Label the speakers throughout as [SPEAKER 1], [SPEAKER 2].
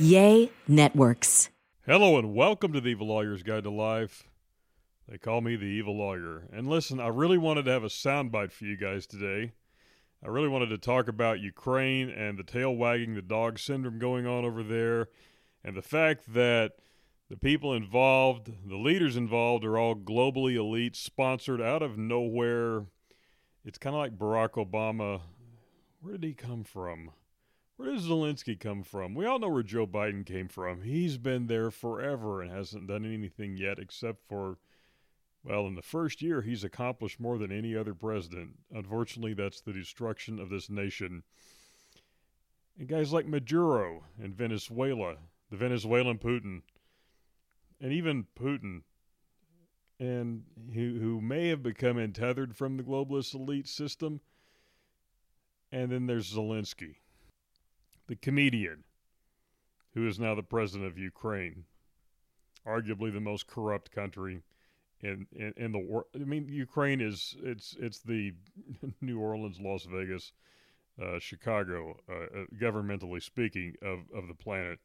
[SPEAKER 1] Yay Networks.
[SPEAKER 2] Hello and welcome to the Evil Lawyer's Guide to Life. They call me the Evil Lawyer. And listen, I really wanted to have a soundbite for you guys today. I really wanted to talk about Ukraine and the tail wagging the dog syndrome going on over there, and the fact that the people involved, the leaders involved, are all globally elite, sponsored out of nowhere. It's kind of like Barack Obama. Where did he come from? Where does Zelensky come from? We all know where Joe Biden came from. He's been there forever and hasn't done anything yet except for, well, in the first year, he's accomplished more than any other president. Unfortunately, that's the destruction of this nation. And guys like Maduro in Venezuela, the Venezuelan Putin, and even Putin, and who, who may have become untethered from the globalist elite system. And then there's Zelensky the comedian who is now the president of Ukraine, arguably the most corrupt country in, in, in the world. I mean, Ukraine is it's it's the New Orleans, Las Vegas, uh, Chicago, uh, uh, governmentally speaking, of of the planet.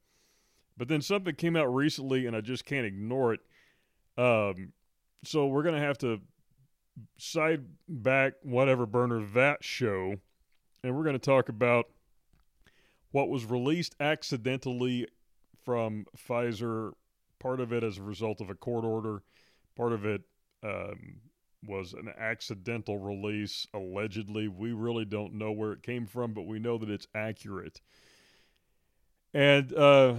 [SPEAKER 2] But then something came out recently, and I just can't ignore it. Um, so we're gonna have to side back whatever burner that show, and we're gonna talk about what was released accidentally from Pfizer, part of it as a result of a court order, part of it um, was an accidental release, allegedly. We really don't know where it came from, but we know that it's accurate. And uh,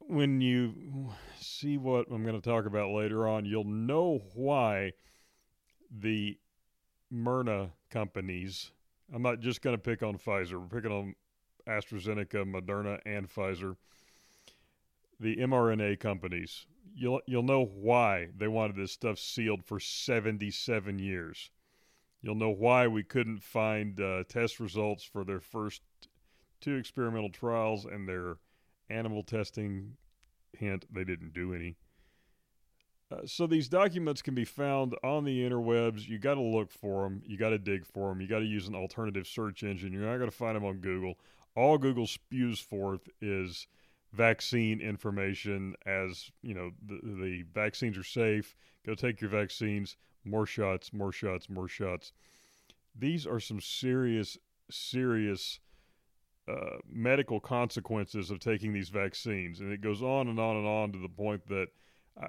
[SPEAKER 2] when you see what I'm going to talk about later on, you'll know why the Myrna companies. I'm not just going to pick on Pfizer. We're picking on AstraZeneca, Moderna, and Pfizer, the mRNA companies, you'll you'll know why they wanted this stuff sealed for 77 years. You'll know why we couldn't find uh, test results for their first two experimental trials and their animal testing. Hint: they didn't do any. Uh, so these documents can be found on the interwebs. You got to look for them. You got to dig for them. You got to use an alternative search engine. You're not going to find them on Google all Google spews forth is vaccine information as you know the, the vaccines are safe. Go take your vaccines. More shots more shots more shots. These are some serious serious uh, medical consequences of taking these vaccines. And it goes on and on and on to the point that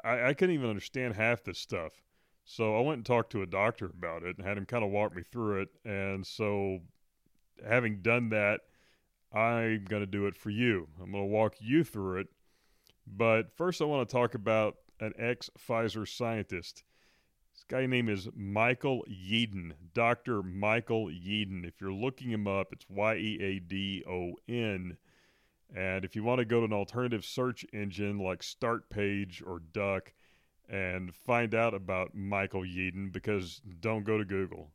[SPEAKER 2] I, I couldn't even understand half this stuff. So i went and talked to a doctor about it and had him kind of walk me through it. And so having done that I'm going to do it for you. I'm going to walk you through it. But first, I want to talk about an ex Pfizer scientist. This guy name is Michael Yeadon, Dr. Michael Yeadon. If you're looking him up, it's Y E A D O N. And if you want to go to an alternative search engine like Startpage or Duck and find out about Michael Yeadon, because don't go to Google.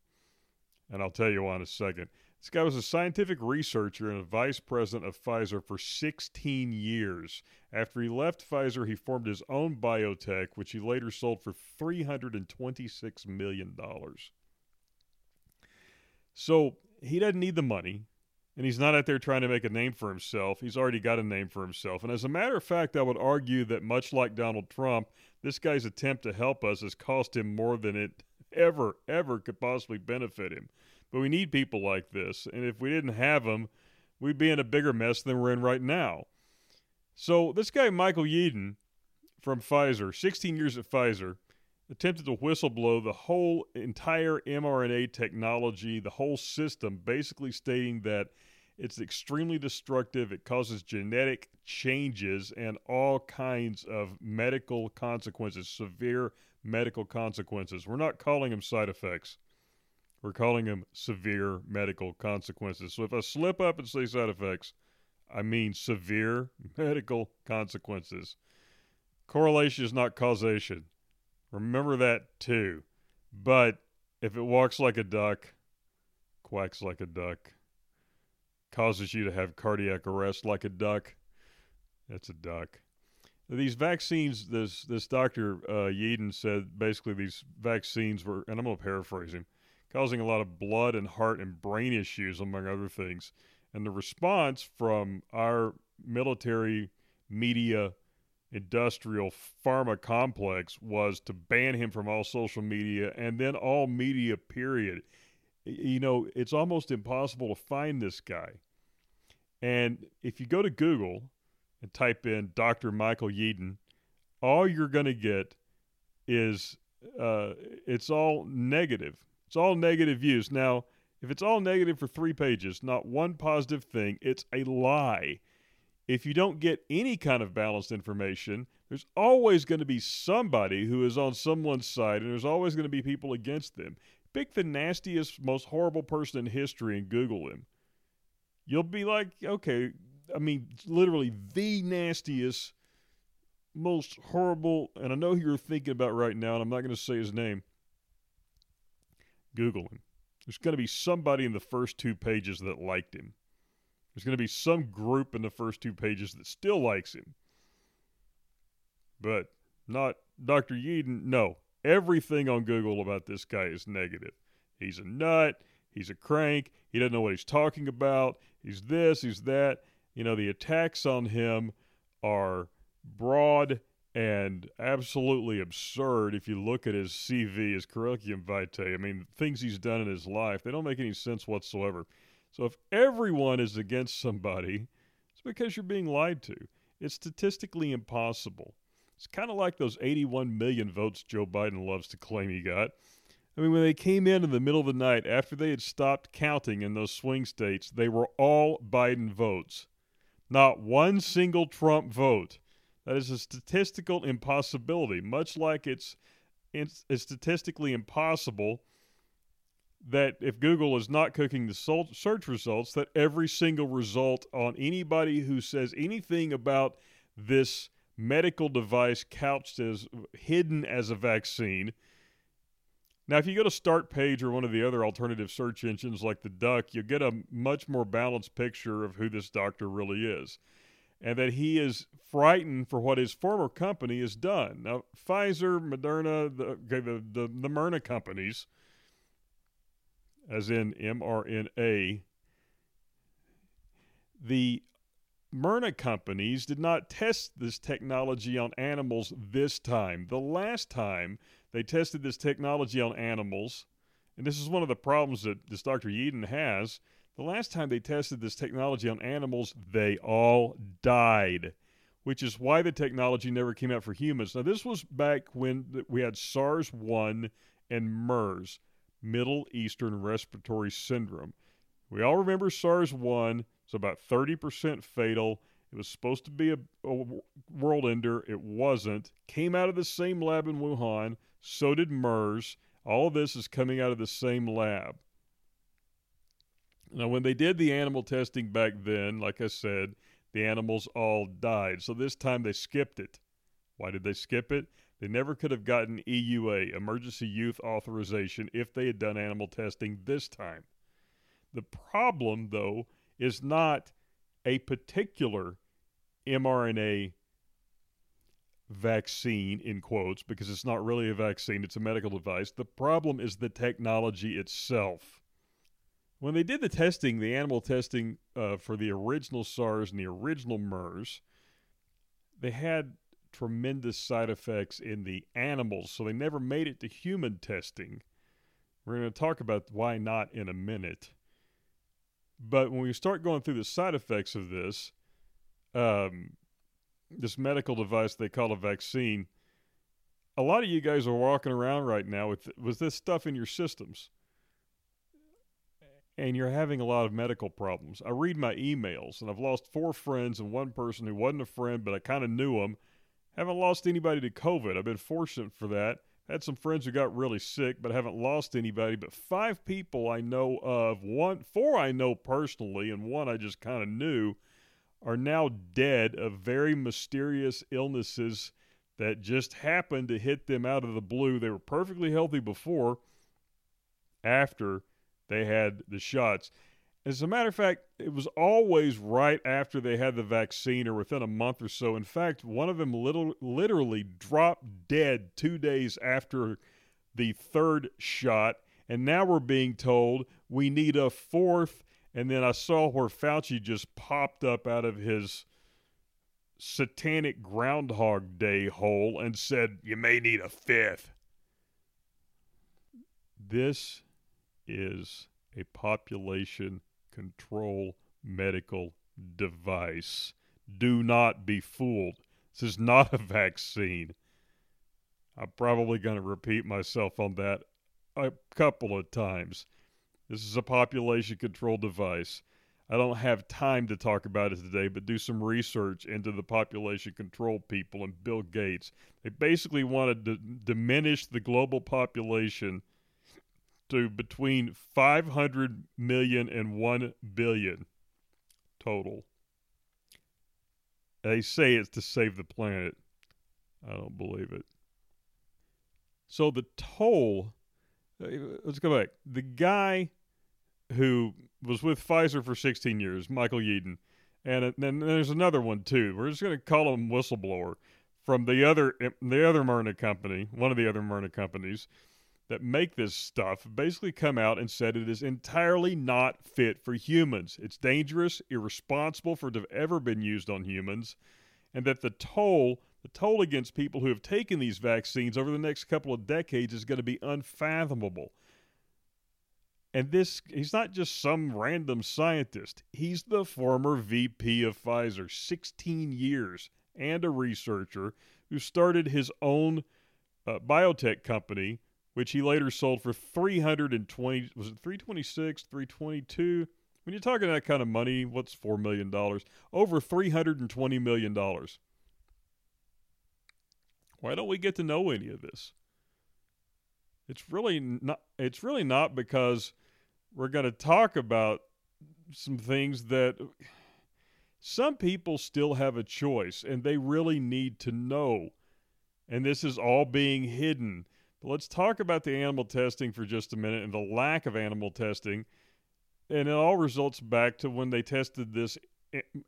[SPEAKER 2] And I'll tell you why in a second. This guy was a scientific researcher and a vice president of Pfizer for 16 years. After he left Pfizer, he formed his own biotech, which he later sold for $326 million. So he doesn't need the money, and he's not out there trying to make a name for himself. He's already got a name for himself. And as a matter of fact, I would argue that much like Donald Trump, this guy's attempt to help us has cost him more than it ever, ever could possibly benefit him. But we need people like this. And if we didn't have them, we'd be in a bigger mess than we're in right now. So this guy, Michael Yeadon from Pfizer, 16 years at Pfizer, attempted to whistleblow the whole entire mRNA technology, the whole system, basically stating that it's extremely destructive. It causes genetic changes and all kinds of medical consequences, severe medical consequences. We're not calling them side effects. We're calling them severe medical consequences. So if I slip up and say side effects, I mean severe medical consequences. Correlation is not causation. Remember that too. But if it walks like a duck, quacks like a duck, causes you to have cardiac arrest like a duck, that's a duck. These vaccines, this this doctor uh, Yeadon said basically these vaccines were, and I'm going to paraphrase him causing a lot of blood and heart and brain issues, among other things. And the response from our military media industrial pharma complex was to ban him from all social media and then all media, period. You know, it's almost impossible to find this guy. And if you go to Google and type in Dr. Michael Yeadon, all you're going to get is uh, it's all negative. It's all negative views. Now, if it's all negative for three pages, not one positive thing, it's a lie. If you don't get any kind of balanced information, there's always going to be somebody who is on someone's side, and there's always going to be people against them. Pick the nastiest, most horrible person in history and Google him. You'll be like, okay, I mean, literally the nastiest, most horrible, and I know who you're thinking about right now, and I'm not going to say his name. Google him. There's going to be somebody in the first two pages that liked him. There's going to be some group in the first two pages that still likes him. But not Dr. Yeadon. No. Everything on Google about this guy is negative. He's a nut. He's a crank. He doesn't know what he's talking about. He's this, he's that. You know, the attacks on him are broad and absolutely absurd if you look at his CV, his curriculum vitae. I mean, things he's done in his life, they don't make any sense whatsoever. So if everyone is against somebody, it's because you're being lied to. It's statistically impossible. It's kind of like those 81 million votes Joe Biden loves to claim he got. I mean, when they came in in the middle of the night after they had stopped counting in those swing states, they were all Biden votes. Not one single Trump vote. That is a statistical impossibility, much like it's, it's, statistically impossible that if Google is not cooking the search results, that every single result on anybody who says anything about this medical device couched as hidden as a vaccine. Now, if you go to Start Page or one of the other alternative search engines like the Duck, you'll get a much more balanced picture of who this doctor really is and that he is frightened for what his former company has done. Now, Pfizer, Moderna, the, the, the, the Myrna companies, as in mRNA, the Myrna companies did not test this technology on animals this time. The last time they tested this technology on animals, and this is one of the problems that this Dr. Yeadon has, the last time they tested this technology on animals, they all died, which is why the technology never came out for humans. Now, this was back when we had SARS 1 and MERS, Middle Eastern Respiratory Syndrome. We all remember SARS 1. It's about 30% fatal. It was supposed to be a, a, world ender. It wasn't. Came out of the same lab in Wuhan. So did MERS. All of this is coming out of the same lab. Now, when they did the animal testing back then, like I said, the animals all died. So this time they skipped it. Why did they skip it? They never could have gotten EUA, Emergency Use Authorization, if they had done animal testing this time. The problem, though, is not a particular mRNA vaccine, in quotes, because it's not really a vaccine, it's a medical device. The problem is the technology itself. When they did the testing, the animal testing uh, for the original SARS and the original MERS, they had tremendous side effects in the animals, so they never made it to human testing. We're going to talk about why not in a minute. But when we start going through the side effects of this, um, this medical device they call a vaccine, a lot of you guys are walking around right now with with this stuff in your systems and you're having a lot of medical problems. I read my emails, and I've lost four friends and one person who wasn't a friend, but I kind of knew him. Haven't lost anybody to COVID. I've been fortunate for that. Had some friends who got really sick, but haven't lost anybody. But five people I know of, one, four I know personally, and one I just kind of knew, are now dead of very mysterious illnesses that just happened to hit them out of the blue. They were perfectly healthy before, after they had the shots. As a matter of fact, it was always right after they had the vaccine or within a month or so. In fact, one of them little, literally dropped dead two days after the third shot. And now we're being told we need a fourth And then I saw where Fauci just popped up out of his satanic Groundhog Day hole and said, You may need a fifth. This is a population control medical device. Do not be fooled. This is not a vaccine. I'm probably going to repeat myself on that a couple of times. This is a population control device. I don't have time to talk about it today, but do some research into the population control people and Bill Gates. They basically wanted to diminish the global population to between 500 million and 1 billion total. They say it's to save the planet. I don't believe it. So the toll, uh, let's go back. The guy who was with Pfizer for 16 years, Michael Yeadon, and then there's another one too. We're just going to call him whistleblower from the other the other Myrna company, one of the other Myrna companies that make this stuff basically come out and said it is entirely not fit for humans. It's dangerous, irresponsible for it to have ever been used on humans, and that the toll the toll against people who have taken these vaccines over the next couple of decades is going to be unfathomable. And this, he's not just some random scientist. He's the former VP of Pfizer, 16 years, and a researcher who started his own uh, biotech company, which he later sold for 320, was it 326, 322? When you're talking that kind of money, what's $4 million? Over $320 million. Why don't we get to know any of this? It's really not. It's really not because we're going to talk about some things that some people still have a choice, and they really need to know. And this is all being hidden. But let's talk about the animal testing for just a minute and the lack of animal testing. And it all results back to when they tested this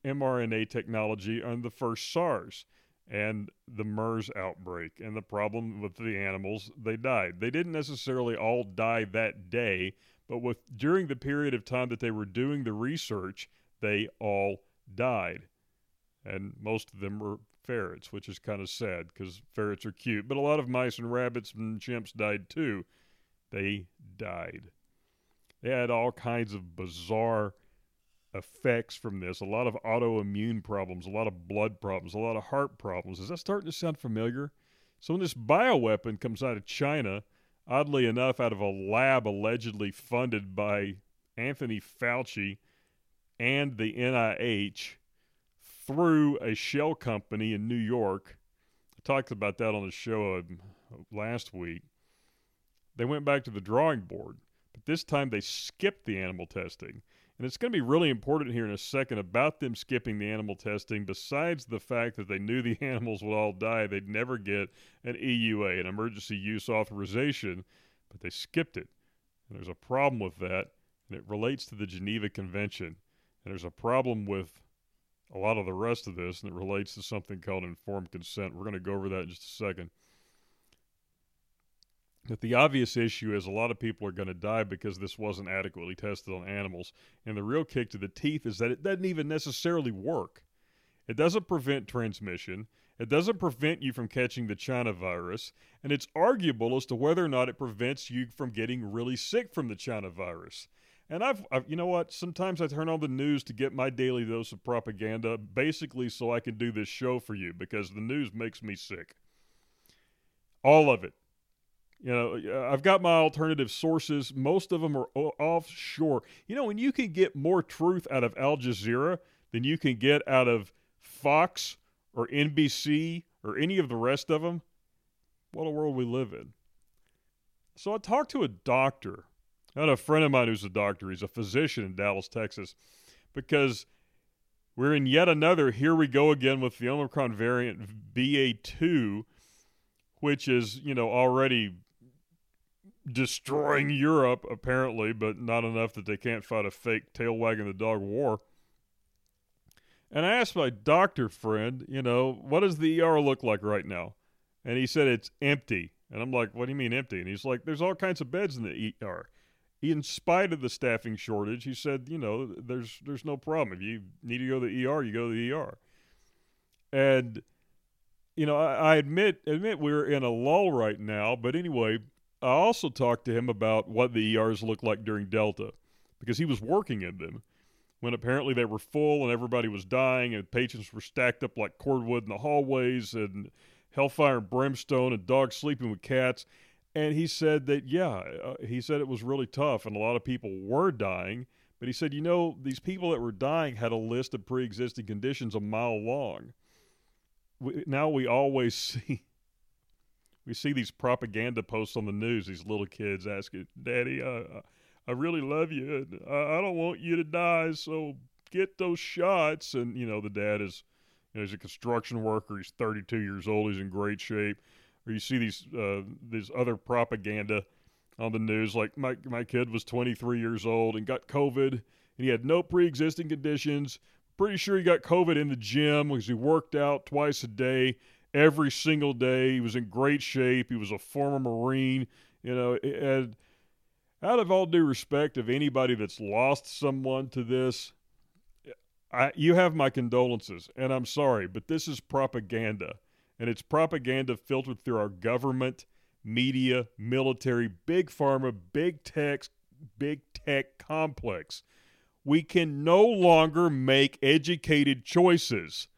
[SPEAKER 2] mRNA technology on the first SARS and the MERS outbreak and the problem with the animals, they died. They didn't necessarily all die that day, but with during the period of time that they were doing the research, they all died. And most of them were ferrets, which is kind of sad because ferrets are cute, but a lot of mice and rabbits and chimps died too. They died. They had all kinds of bizarre effects from this. A lot of autoimmune problems, a lot of blood problems, a lot of heart problems. Is that starting to sound familiar? So when this bioweapon comes out of China, oddly enough, out of a lab allegedly funded by Anthony Fauci and the NIH through a shell company in New York. I talked about that on the show last week. They went back to the drawing board, but this time they skipped the animal testing. And it's going to be really important here in a second about them skipping the animal testing, besides the fact that they knew the animals would all die, they'd never get an EUA, an emergency use authorization, but they skipped it. And there's a problem with that, and it relates to the Geneva Convention. And there's a problem with a lot of the rest of this, and it relates to something called informed consent. We're going to go over that in just a second. But the obvious issue is a lot of people are going to die because this wasn't adequately tested on animals. And the real kick to the teeth is that it doesn't even necessarily work. It doesn't prevent transmission. It doesn't prevent you from catching the China virus. And it's arguable as to whether or not it prevents you from getting really sick from the China virus. And I've, I've, you know what? Sometimes I turn on the news to get my daily dose of propaganda, basically so I can do this show for you because the news makes me sick. All of it. You know, uh, I've got my alternative sources. Most of them are offshore. You know, when you can get more truth out of Al Jazeera than you can get out of Fox or NBC or any of the rest of them, what a world we live in. So I talked to a doctor. I had a friend of mine who's a doctor. He's a physician in Dallas, Texas, because we're in yet another here we go again with the Omicron variant BA2, which is, you know, already destroying Europe, apparently, but not enough that they can't fight a fake tail wagging the dog war. And I asked my doctor friend, you know, what does the ER look like right now? And he said it's empty. And I'm like, what do you mean empty? And he's like, there's all kinds of beds in the ER. In spite of the staffing shortage, he said, you know, there's there's no problem. If you need to go to the ER, you go to the ER. And you know, I, I admit admit we're in a lull right now, but anyway, I also talked to him about what the ERs looked like during Delta because he was working in them when apparently they were full and everybody was dying and patients were stacked up like cordwood in the hallways and hellfire and brimstone and dogs sleeping with cats. And he said that, yeah, uh, he said it was really tough and a lot of people were dying. But he said, you know, these people that were dying had a list of pre existing conditions a mile long. We, now we always see. We see these propaganda posts on the news. These little kids asking, "Daddy, uh, I really love you. And I, I don't want you to die. So get those shots." And you know, the dad is, you know, he's a construction worker. He's 32 years old. He's in great shape or you see these uh, these other propaganda on the news, like my my kid was 23 years old and got COVID, and he had no pre-existing conditions. Pretty sure he got COVID in the gym because he worked out twice a day, every single day. He was in great shape. He was a former Marine, you know. And out of all due respect of anybody that's lost someone to this, I, you have my condolences, and I'm sorry, but this is propaganda and it's propaganda filtered through our government, media, military, big pharma, big tech, big tech complex. We can no longer make educated choices.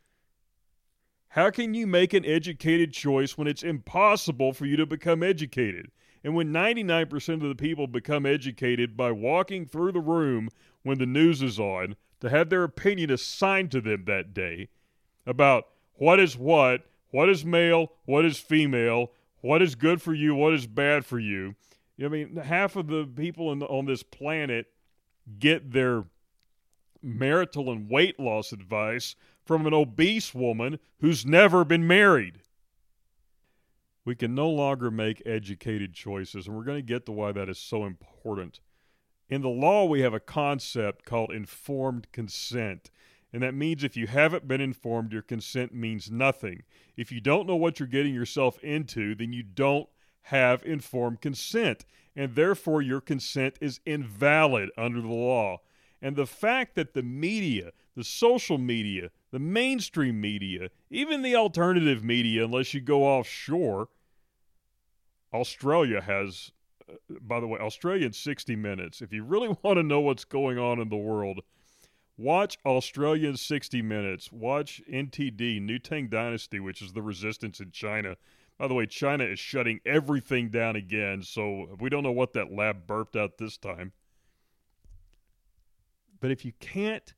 [SPEAKER 2] How can you make an educated choice when it's impossible for you to become educated? And when 99% of the people become educated by walking through the room when the news is on to have their opinion assigned to them that day about what is what what is male, what is female, what is good for you, what is bad for you. I mean, half of the people the, on this planet get their marital and weight loss advice from an obese woman who's never been married. We can no longer make educated choices, and we're going to get to why that is so important. In the law, we have a concept called informed consent. And that means if you haven't been informed, your consent means nothing. If you don't know what you're getting yourself into, then you don't have informed consent. And therefore, your consent is invalid under the law. And the fact that the media, the social media, the mainstream media, even the alternative media, unless you go offshore, Australia has, uh, by the way, Australia in 60 minutes. If you really want to know what's going on in the world, Watch Australian 60 Minutes. Watch NTD, New Tang Dynasty, which is the resistance in China. By the way, China is shutting everything down again, so we don't know what that lab burped out this time. But if you can't,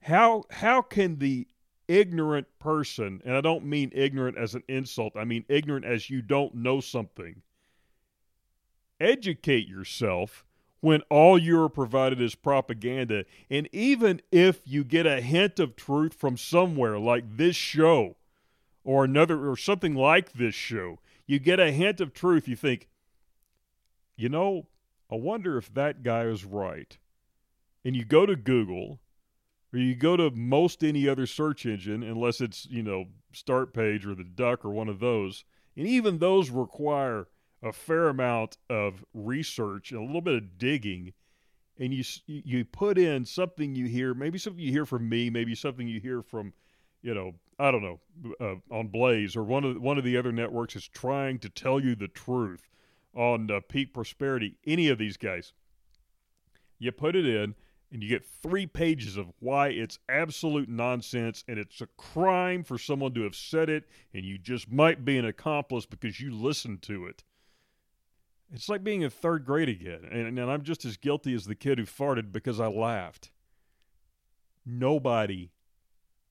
[SPEAKER 2] how how can the ignorant person, and I don't mean ignorant as an insult, I mean ignorant as you don't know something, educate yourself when all you're provided is propaganda. And even if you get a hint of truth from somewhere, like this show or another or something like this show, you get a hint of truth, you think, you know, I wonder if that guy is right. And you go to Google or you go to most any other search engine, unless it's, you know, Start Page or the Duck or one of those. And even those require a fair amount of research and a little bit of digging and you you put in something you hear maybe something you hear from me maybe something you hear from you know I don't know uh, on Blaze or one of one of the other networks is trying to tell you the truth on uh, peak prosperity any of these guys. You put it in and you get three pages of why it's absolute nonsense and it's a crime for someone to have said it and you just might be an accomplice because you listened to it it's like being in third grade again, and, and I'm just as guilty as the kid who farted because I laughed. Nobody,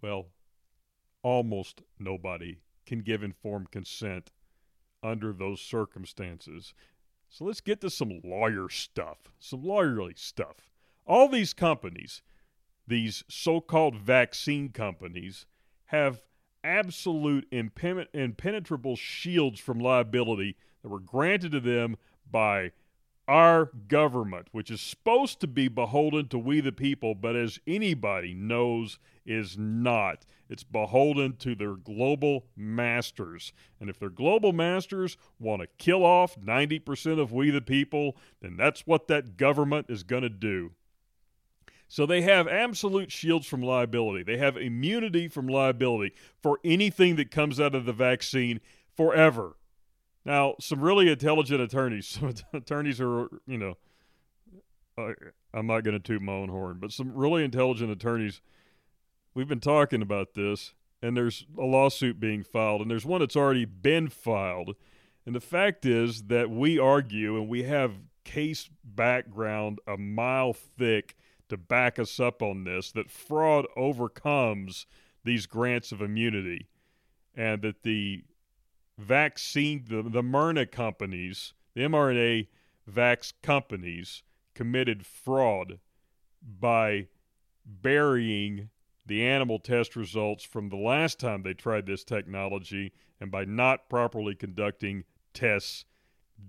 [SPEAKER 2] well, almost nobody, can give informed consent under those circumstances. So let's get to some lawyer stuff, some lawyerly stuff. All these companies, these so called vaccine companies, have absolute impenetrable shields from liability that were granted to them by our government, which is supposed to be beholden to we the people, but as anybody knows, is not. It's beholden to their global masters. And if their global masters want to kill off 90% of we the people, then that's what that government is going to do. So they have absolute shields from liability. They have immunity from liability for anything that comes out of the vaccine forever. Now, some really intelligent attorneys, some attorneys are, you know, I'm not going to toot my own horn, but some really intelligent attorneys, we've been talking about this, and there's a lawsuit being filed, and there's one that's already been filed. And the fact is that we argue, and we have case background a mile thick to back us up on this, that fraud overcomes these grants of immunity, and that the vaccine, the, the Myrna companies, the mRNA vax companies committed fraud by burying the animal test results from the last time they tried this technology and by not properly conducting tests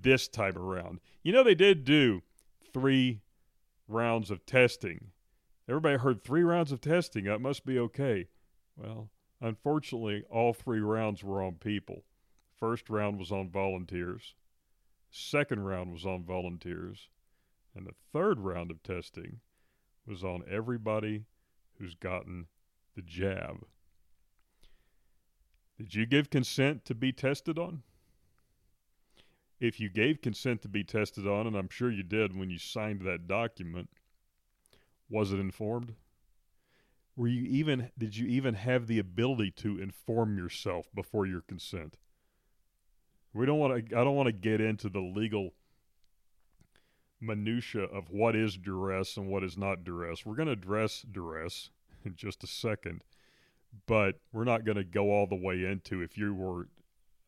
[SPEAKER 2] this time around. You know, they did do three rounds of testing. Everybody heard three rounds of testing. That must be okay. Well, unfortunately, all three rounds were on people. First round was on volunteers. Second round was on volunteers. And the third round of testing was on everybody who's gotten the jab. Did you give consent to be tested on? If you gave consent to be tested on, and I'm sure you did when you signed that document, was it informed? Were you even did you even have the ability to inform yourself before your consent? We don't want to. I don't want to get into the legal minutia of what is duress and what is not duress. We're going to address duress in just a second, but we're not going to go all the way into if you were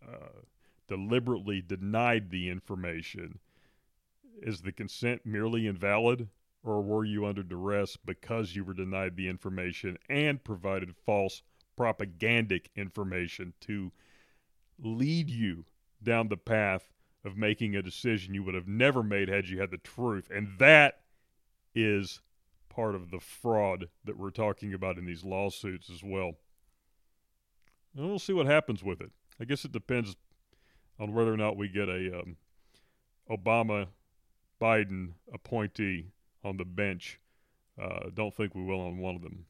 [SPEAKER 2] uh, deliberately denied the information. Is the consent merely invalid, or were you under duress because you were denied the information and provided false propagandic information to lead you down the path of making a decision you would have never made had you had the truth. And that is part of the fraud that we're talking about in these lawsuits as well. And we'll see what happens with it. I guess it depends on whether or not we get a um, Obama Biden appointee on the bench. Uh, don't think we will on one of them.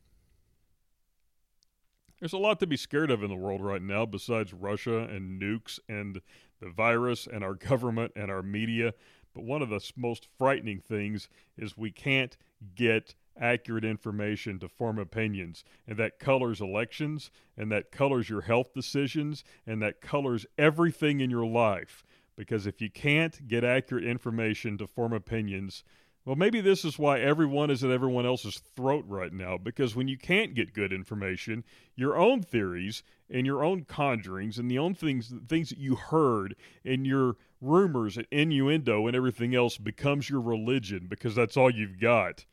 [SPEAKER 2] There's a lot to be scared of in the world right now besides Russia and nukes and the virus and our government and our media. But one of the most frightening things is we can't get accurate information to form opinions. And that colors elections, and that colors your health decisions, and that colors everything in your life. Because if you can't get accurate information to form opinions, well, maybe this is why everyone is at everyone else's throat right now, because when you can't get good information, your own theories and your own conjurings and the own things things that you heard and your rumors and innuendo and everything else becomes your religion because that's all you've got.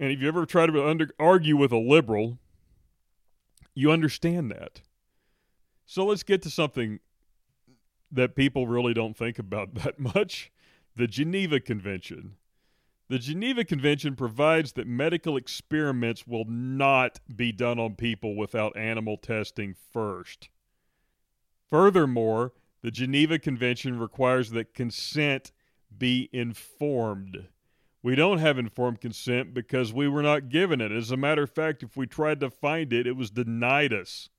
[SPEAKER 2] And if you ever try to under, argue with a liberal, you understand that. So let's get to something that people really don't think about that much the Geneva Convention. The Geneva Convention provides that medical experiments will not be done on people without animal testing first. Furthermore, the Geneva Convention requires that consent be informed. We don't have informed consent because we were not given it. As a matter of fact, if we tried to find it, it was denied us.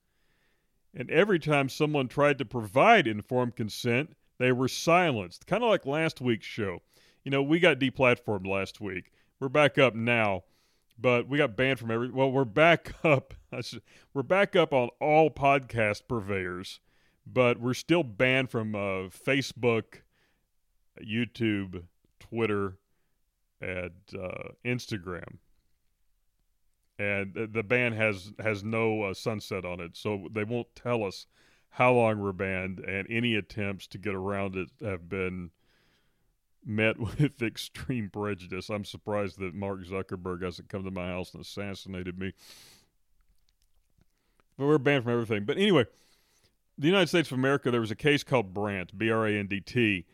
[SPEAKER 2] And every time someone tried to provide informed consent, they were silenced, kind of like last week's show you know, we got deplatformed last week. We're back up now, but we got banned from every. Well, we're back up. We're back up on all podcast purveyors, but we're still banned from uh, Facebook, YouTube, Twitter, and uh, Instagram. And the ban has has no uh, sunset on it, so they won't tell us how long we're banned, and any attempts to get around it have been met with extreme prejudice. I'm surprised that Mark Zuckerberg hasn't come to my house and assassinated me. But we're banned from everything. But anyway, the United States of America, there was a case called Brandt, B R A N D T,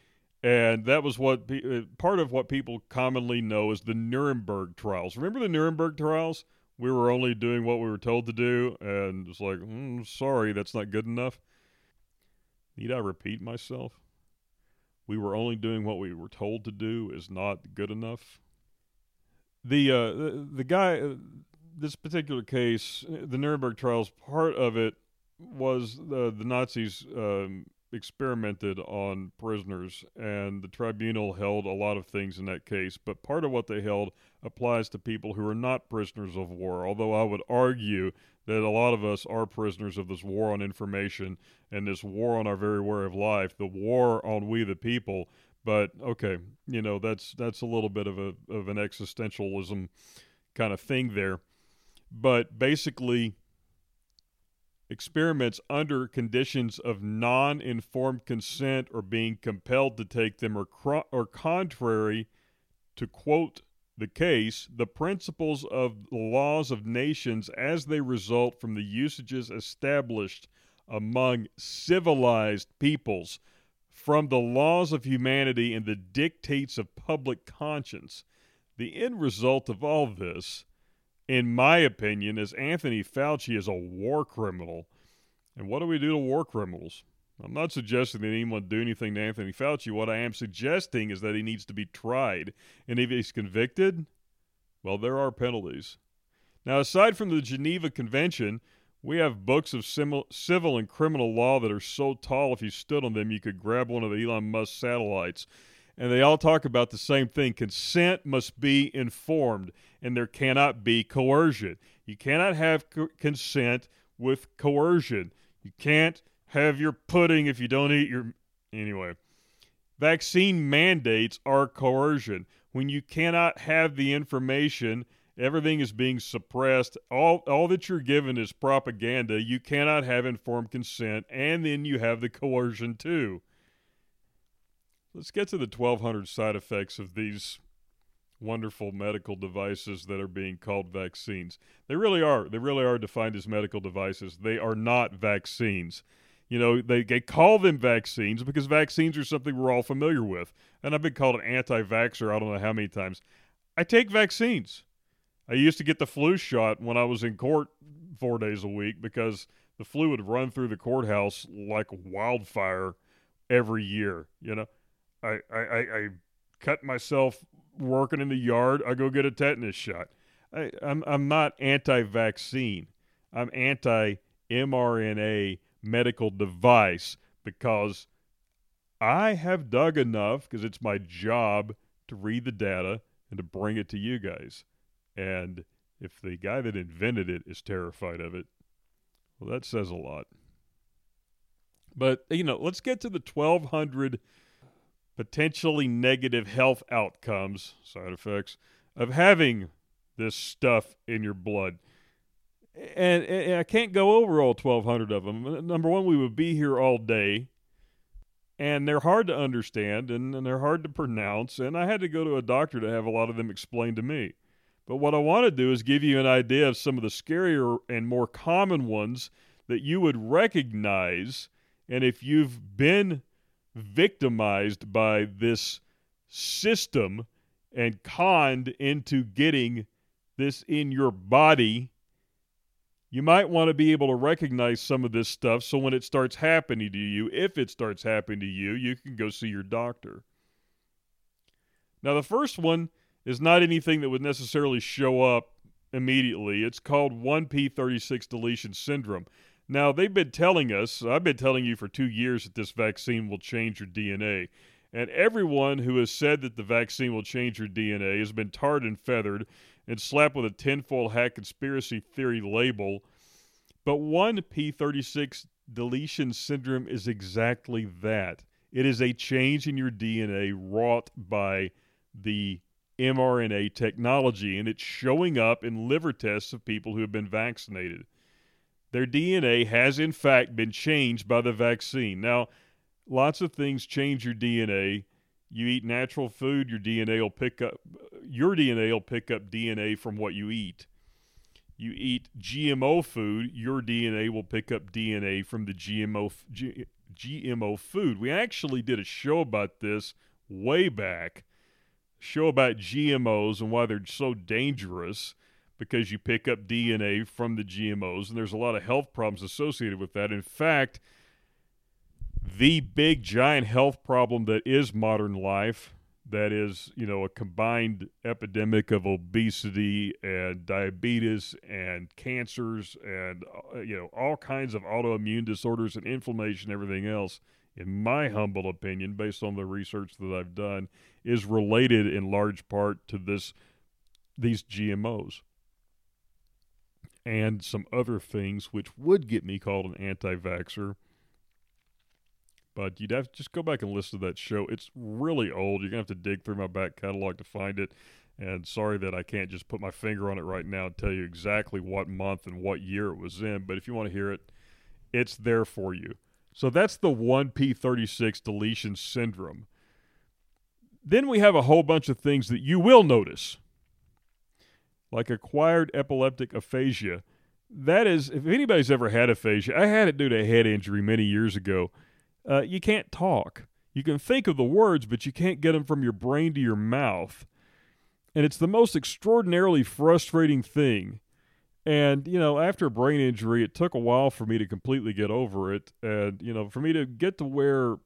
[SPEAKER 2] And that was what uh, part of what people commonly know as the Nuremberg trials. Remember the Nuremberg trials? We were only doing what we were told to do, and it's like, mm, sorry, that's not good enough. Need I repeat myself? We were only doing what we were told to do is not good enough. The uh, the, guy, uh, this particular case, the Nuremberg trials, part of it was the the Nazis um, experimented on prisoners, and the tribunal held a lot of things in that case. But part of what they held applies to people who are not prisoners of war. Although I would argue that a lot of us are prisoners of this war on information and this war on our very way of life, the war on we the people. But okay, you know that's that's a little bit of a of an existentialism kind of thing there. But basically, experiments under conditions of non informed consent or being compelled to take them are, cr- contrary to quote the case, the principles of the laws of nations as they result from the usages established among civilized peoples, from the laws of humanity and the dictates of public conscience. The end result of all this in my opinion, is Anthony Fauci is a war criminal. And what do we do to war criminals? I'm not suggesting that anyone do anything to Anthony Fauci. What I am suggesting is that he needs to be tried. And if he's convicted, well, there are penalties. Now, aside from the Geneva Convention, we have books of civil and criminal law that are so tall if you stood on them you could grab one of Elon Musk satellites and they all talk about the same thing. Consent must be informed, and there cannot be coercion. You cannot have co- consent with coercion. You can't have your pudding if you don't eat your. Anyway, vaccine mandates are coercion. When you cannot have the information, everything is being suppressed. All, all that you're given is propaganda. You cannot have informed consent, and then you have the coercion too. Let's get to the 1200 side effects of these wonderful medical devices that are being called vaccines. They really are. They really are defined as medical devices. They are not vaccines. You know, they, they call them vaccines because vaccines are something we're all familiar with. And I've been called an anti vaxxer I don't know how many times. I take vaccines. I used to get the flu shot when I was in court four days a week because the flu would run through the courthouse like wildfire every year, you know. I, I, I cut myself working in the yard. I go get a tetanus shot. I, I'm, I'm not anti vaccine. I'm anti mRNA medical device because I have dug enough because it's my job to read the data and to bring it to you guys. And if the guy that invented it is terrified of it, well, that says a lot. But, you know, let's get to the 1,200 potentially negative health outcomes, side effects, of having this stuff in your blood. And, and, I can't go over all 1,200 of them. Number one, we would be here all day, and they're hard to understand and, and they're hard to pronounce. And I had to go to a doctor to have a lot of them explained to me. But what I want to do is give you an idea of some of the scarier and more common ones that you would recognize. And if you've been victimized by this system and conned into getting this in your body, you might want to be able to recognize some of this stuff so when it starts happening to you, if it starts happening to you, you can go see your doctor. Now, the first one is not anything that would necessarily show up immediately. It's called 1p36 deletion syndrome. Now, they've been telling us, I've been telling you for two years that this vaccine will change your DNA. And everyone who has said that the vaccine will change your DNA has been tarred and feathered and slapped with a tinfoil hat conspiracy theory label. But 1p36 deletion syndrome is exactly that. It is a change in your DNA wrought by the mRNA technology, and it's showing up in liver tests of people who have been vaccinated their DNA has in fact been changed by the vaccine. Now, lots of things change your DNA. You eat natural food, your DNA will pick up your DNA will pick up DNA from what you eat. You eat GMO food, your DNA will pick up DNA from the GMO G, GMO food. We actually did a show about this way back, show about GMOs and why they're so dangerous because you pick up DNA from the GMOs, and there's a lot of health problems associated with that. In fact, the big giant health problem that is modern life that is you know a combined epidemic of obesity and diabetes and cancers and uh, you know all kinds of autoimmune disorders and inflammation and everything else in my humble opinion based on the research that I've done is related in large part to this these GMOs and some other things which would get me called an anti-vaxxer but you'd have to just go back and listen to that show. It's really old. You're going to have to dig through my back catalog to find it. And sorry that I can't just put my finger on it right now and tell you exactly what month and what year it was in. But if you want to hear it, it's there for you. So that's the 1p36 deletion syndrome. Then we have a whole bunch of things that you will notice, like acquired epileptic aphasia. That is, if anybody's ever had aphasia, I had it due to a head injury many years ago uh, you can't talk. You can think of the words, but you can't get them from your brain to your mouth. And it's the most extraordinarily frustrating thing. And, you know, after a brain injury, it took a while for me to completely get over it. And, you know, for me to get to where,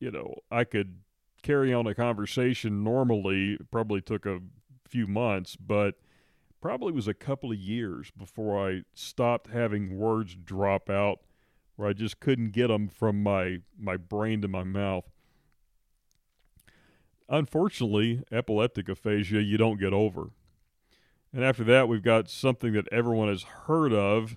[SPEAKER 2] you know, I could carry on a conversation normally probably took a few months, but probably was a couple of years before I stopped having words drop out where I just couldn't get them from my my brain to my mouth. Unfortunately, epileptic aphasia you don't get over. And after that, we've got something that everyone has heard of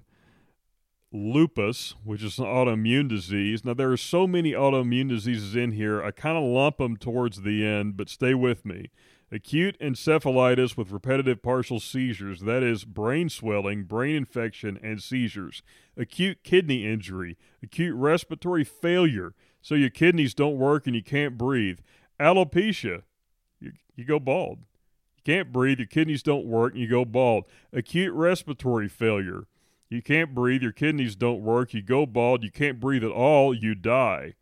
[SPEAKER 2] lupus, which is an autoimmune disease. Now, there are so many autoimmune diseases in here, I kind of lump them towards the end, but stay with me. Acute encephalitis with repetitive partial seizures, that is, brain swelling, brain infection, and seizures. Acute kidney injury, acute respiratory failure, so your kidneys don't work and you can't breathe. Alopecia, you, you go bald. You can't breathe, your kidneys don't work, and you go bald. Acute respiratory failure, you can't breathe, your kidneys don't work, you go bald, you can't breathe at all, you die.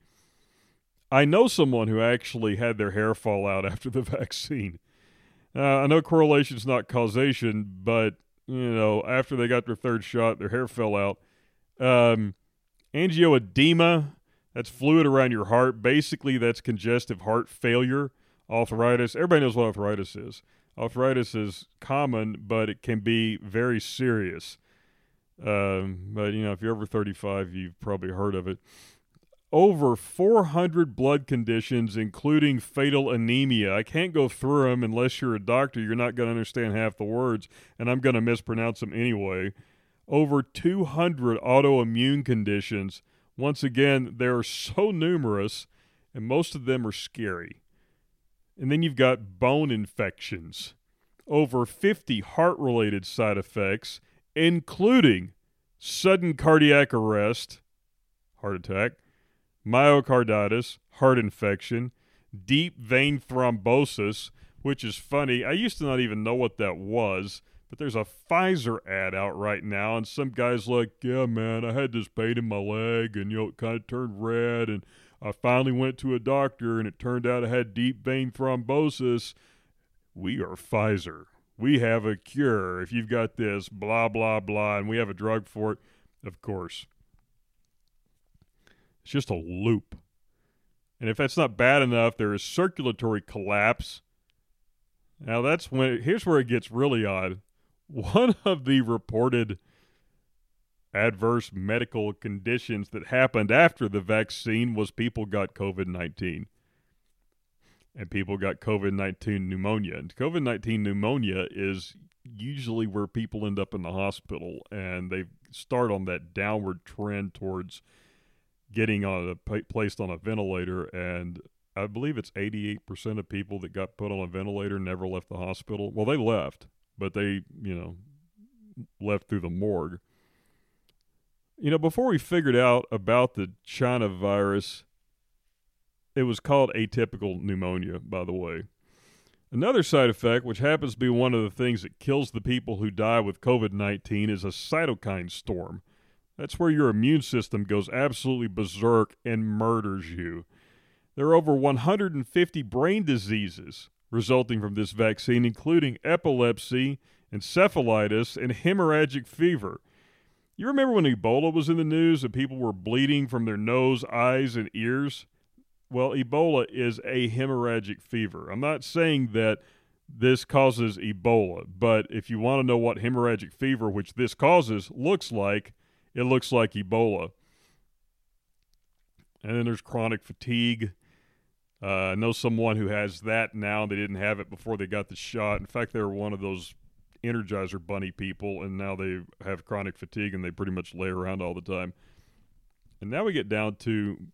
[SPEAKER 2] I know someone who actually had their hair fall out after the vaccine. Uh, I know correlation is not causation, but you know, after they got their third shot, their hair fell out. Um, angioedema, that's fluid around your heart. Basically, that's congestive heart failure. Arthritis, everybody knows what arthritis is. Arthritis is common, but it can be very serious. Um, but you know, if you're over 35, you've probably heard of it over 400 blood conditions, including fatal anemia. I can't go through them unless you're a doctor. You're not going to understand half the words, and I'm going to mispronounce them anyway. Over 200 autoimmune conditions. Once again, they're so numerous, and most of them are scary. And then you've got bone infections. Over 50 heart related side effects, including sudden cardiac arrest, heart attack myocarditis, heart infection, deep vein thrombosis, which is funny. I used to not even know what that was, but there's a Pfizer ad out right now, and some guy's like, Yeah, man, I had this pain in my leg, and you know, it kind of turned red, and I finally went to a doctor, and it turned out I had deep vein thrombosis. We are Pfizer. We have a cure if you've got this, blah, blah, blah, and we have a drug for it. Of course. It's just a loop. And if that's not bad enough, there is circulatory collapse. Now that's when here's where it gets really odd. One of the reported adverse medical conditions that happened after the vaccine was people got COVID 19. And people got COVID 19 pneumonia. And COVID 19 pneumonia is usually where people end up in the hospital and they start on that downward trend towards getting on a, placed on a ventilator, and I believe it's 88% of people that got put on a ventilator never left the hospital. Well, they left, but they, you know, left through the morgue. You know, before we figured out about the China virus, it was called atypical pneumonia, by the way. Another side effect, which happens to be one of the things that kills the people who die with COVID 19, is a cytokine storm. That's where your immune system goes absolutely berserk and murders you. There are over 150 brain diseases resulting from this vaccine, including epilepsy, encephalitis, and hemorrhagic fever. You remember when Ebola was in the news and people were bleeding from their nose, eyes, and ears? Well, Ebola is a hemorrhagic fever. I'm not saying that this causes Ebola, but if you want to know what hemorrhagic fever, which this causes, looks like, it looks like Ebola. And then there's chronic fatigue. Uh, I know someone who has that now. They didn't have it before they got the shot. In fact, they were one of those Energizer bunny people, and now they have chronic fatigue and they pretty much lay around all the time. And now we get down to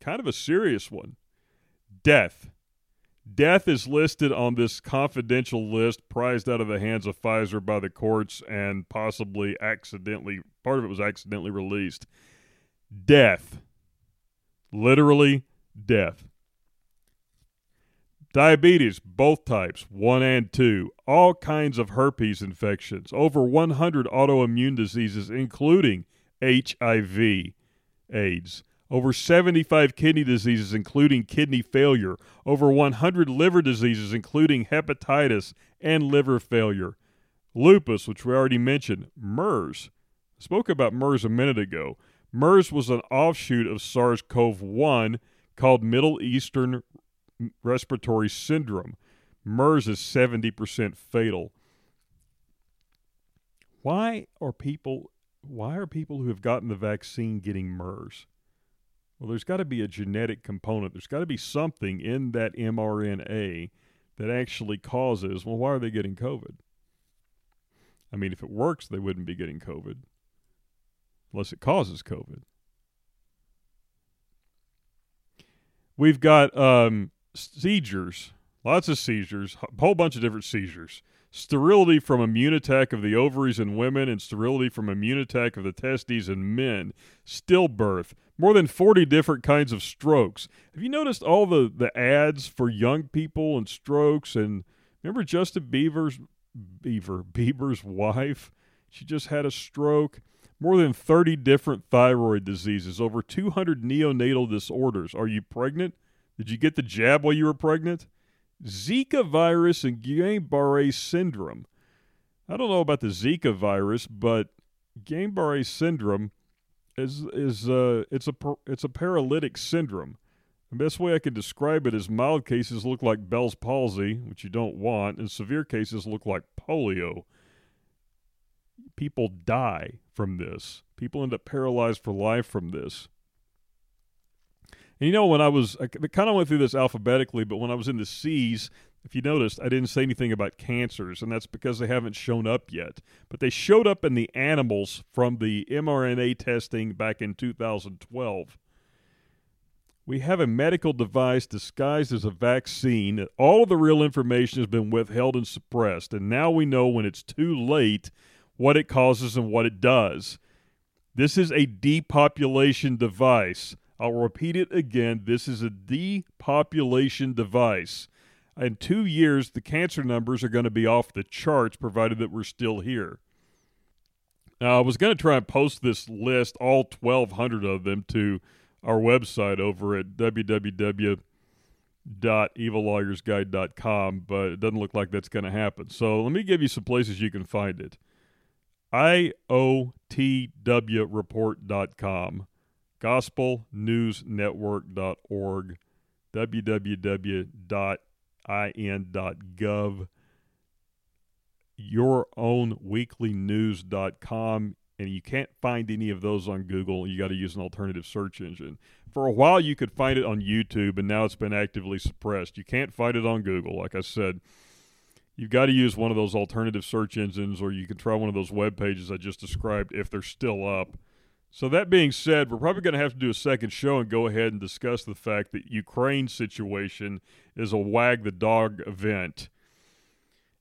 [SPEAKER 2] kind of a serious one death. Death is listed on this confidential list prized out of the hands of Pfizer by the courts and possibly accidentally, part of it was accidentally released. Death. Literally, death. Diabetes, both types, 1 and 2, all kinds of herpes infections, over 100 autoimmune diseases, including HIV, AIDS, over 75 kidney diseases, including kidney failure, over 100 liver diseases, including hepatitis and liver failure, lupus, which we already mentioned, MERS. I spoke about MERS a minute ago. MERS was an offshoot of SARS CoV 1 called Middle Eastern respiratory syndrome. MERS is 70% fatal. Why are people why are people who have gotten the vaccine getting MERS? Well, there's got to be a genetic component. There's got to be something in that mRNA that actually causes, well, why are they getting COVID? I mean, if it works, they wouldn't be getting COVID unless it causes COVID. We've got um, seizures, lots of seizures, a whole bunch of different seizures. Sterility from immune attack of the ovaries in women and sterility from immune attack of the testes in men. Stillbirth. More than 40 different kinds of strokes. Have you noticed all the, the ads for young people and strokes? And remember Justin Bieber's Beaver Bieber's wife? She just had a stroke. More than 30 different thyroid diseases, over 200 neonatal disorders. Are you pregnant? Did you get the jab while you were pregnant? Zika virus and Guillain-Barré syndrome. I don't know about the Zika virus, but Guillain-Barré syndrome is is uh it's a it's a paralytic syndrome. The best way I can describe it is mild cases look like Bell's palsy, which you don't want, and severe cases look like polio. People die from this. People end up paralyzed for life from this. And you know, when I was, I kind of went through this alphabetically, but when I was in the C's, if you noticed, I didn't say anything about cancers, and that's because they haven't shown up yet. But they showed up in the animals from the mRNA testing back in 2012. We have a medical device disguised as a vaccine. All of the real information has been withheld and suppressed, and now we know when it's too late what it causes and what it does. This is a depopulation device. I'll repeat it again. This is a depopulation device. In two years, the cancer numbers are going to be off the charts, provided that we're still here. Now, I was going to try and post this list, all 1,200 of them, to our website over at www.evillawyersguide.com, but it doesn't look like that's going to happen. So let me give you some places you can find it. IOTWreport.com gospelnewsnetwork.org, www.in.gov, yourownweeklynews.com, and you can't find any of those on Google. You got to use an alternative search engine. For a while, you could find it on YouTube, and now it's been actively suppressed. You can't find it on Google. Like I said, you've got to use one of those alternative search engines, or you can try one of those web pages I just described if they're still up. So that being said, we're probably going to have to do a second show and go ahead and discuss the fact that Ukraine situation is a wag the dog event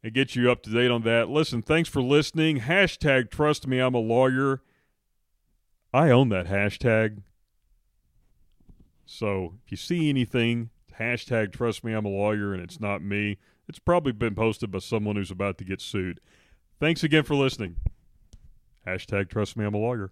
[SPEAKER 2] and get you up to date on that. Listen, thanks for listening. Hashtag trust me, I'm a lawyer. I own that hashtag. So if you see anything, hashtag trust me, I'm a lawyer, and it's not me, it's probably been posted by someone who's about to get sued. Thanks again for listening. Hashtag trust me, I'm a lawyer.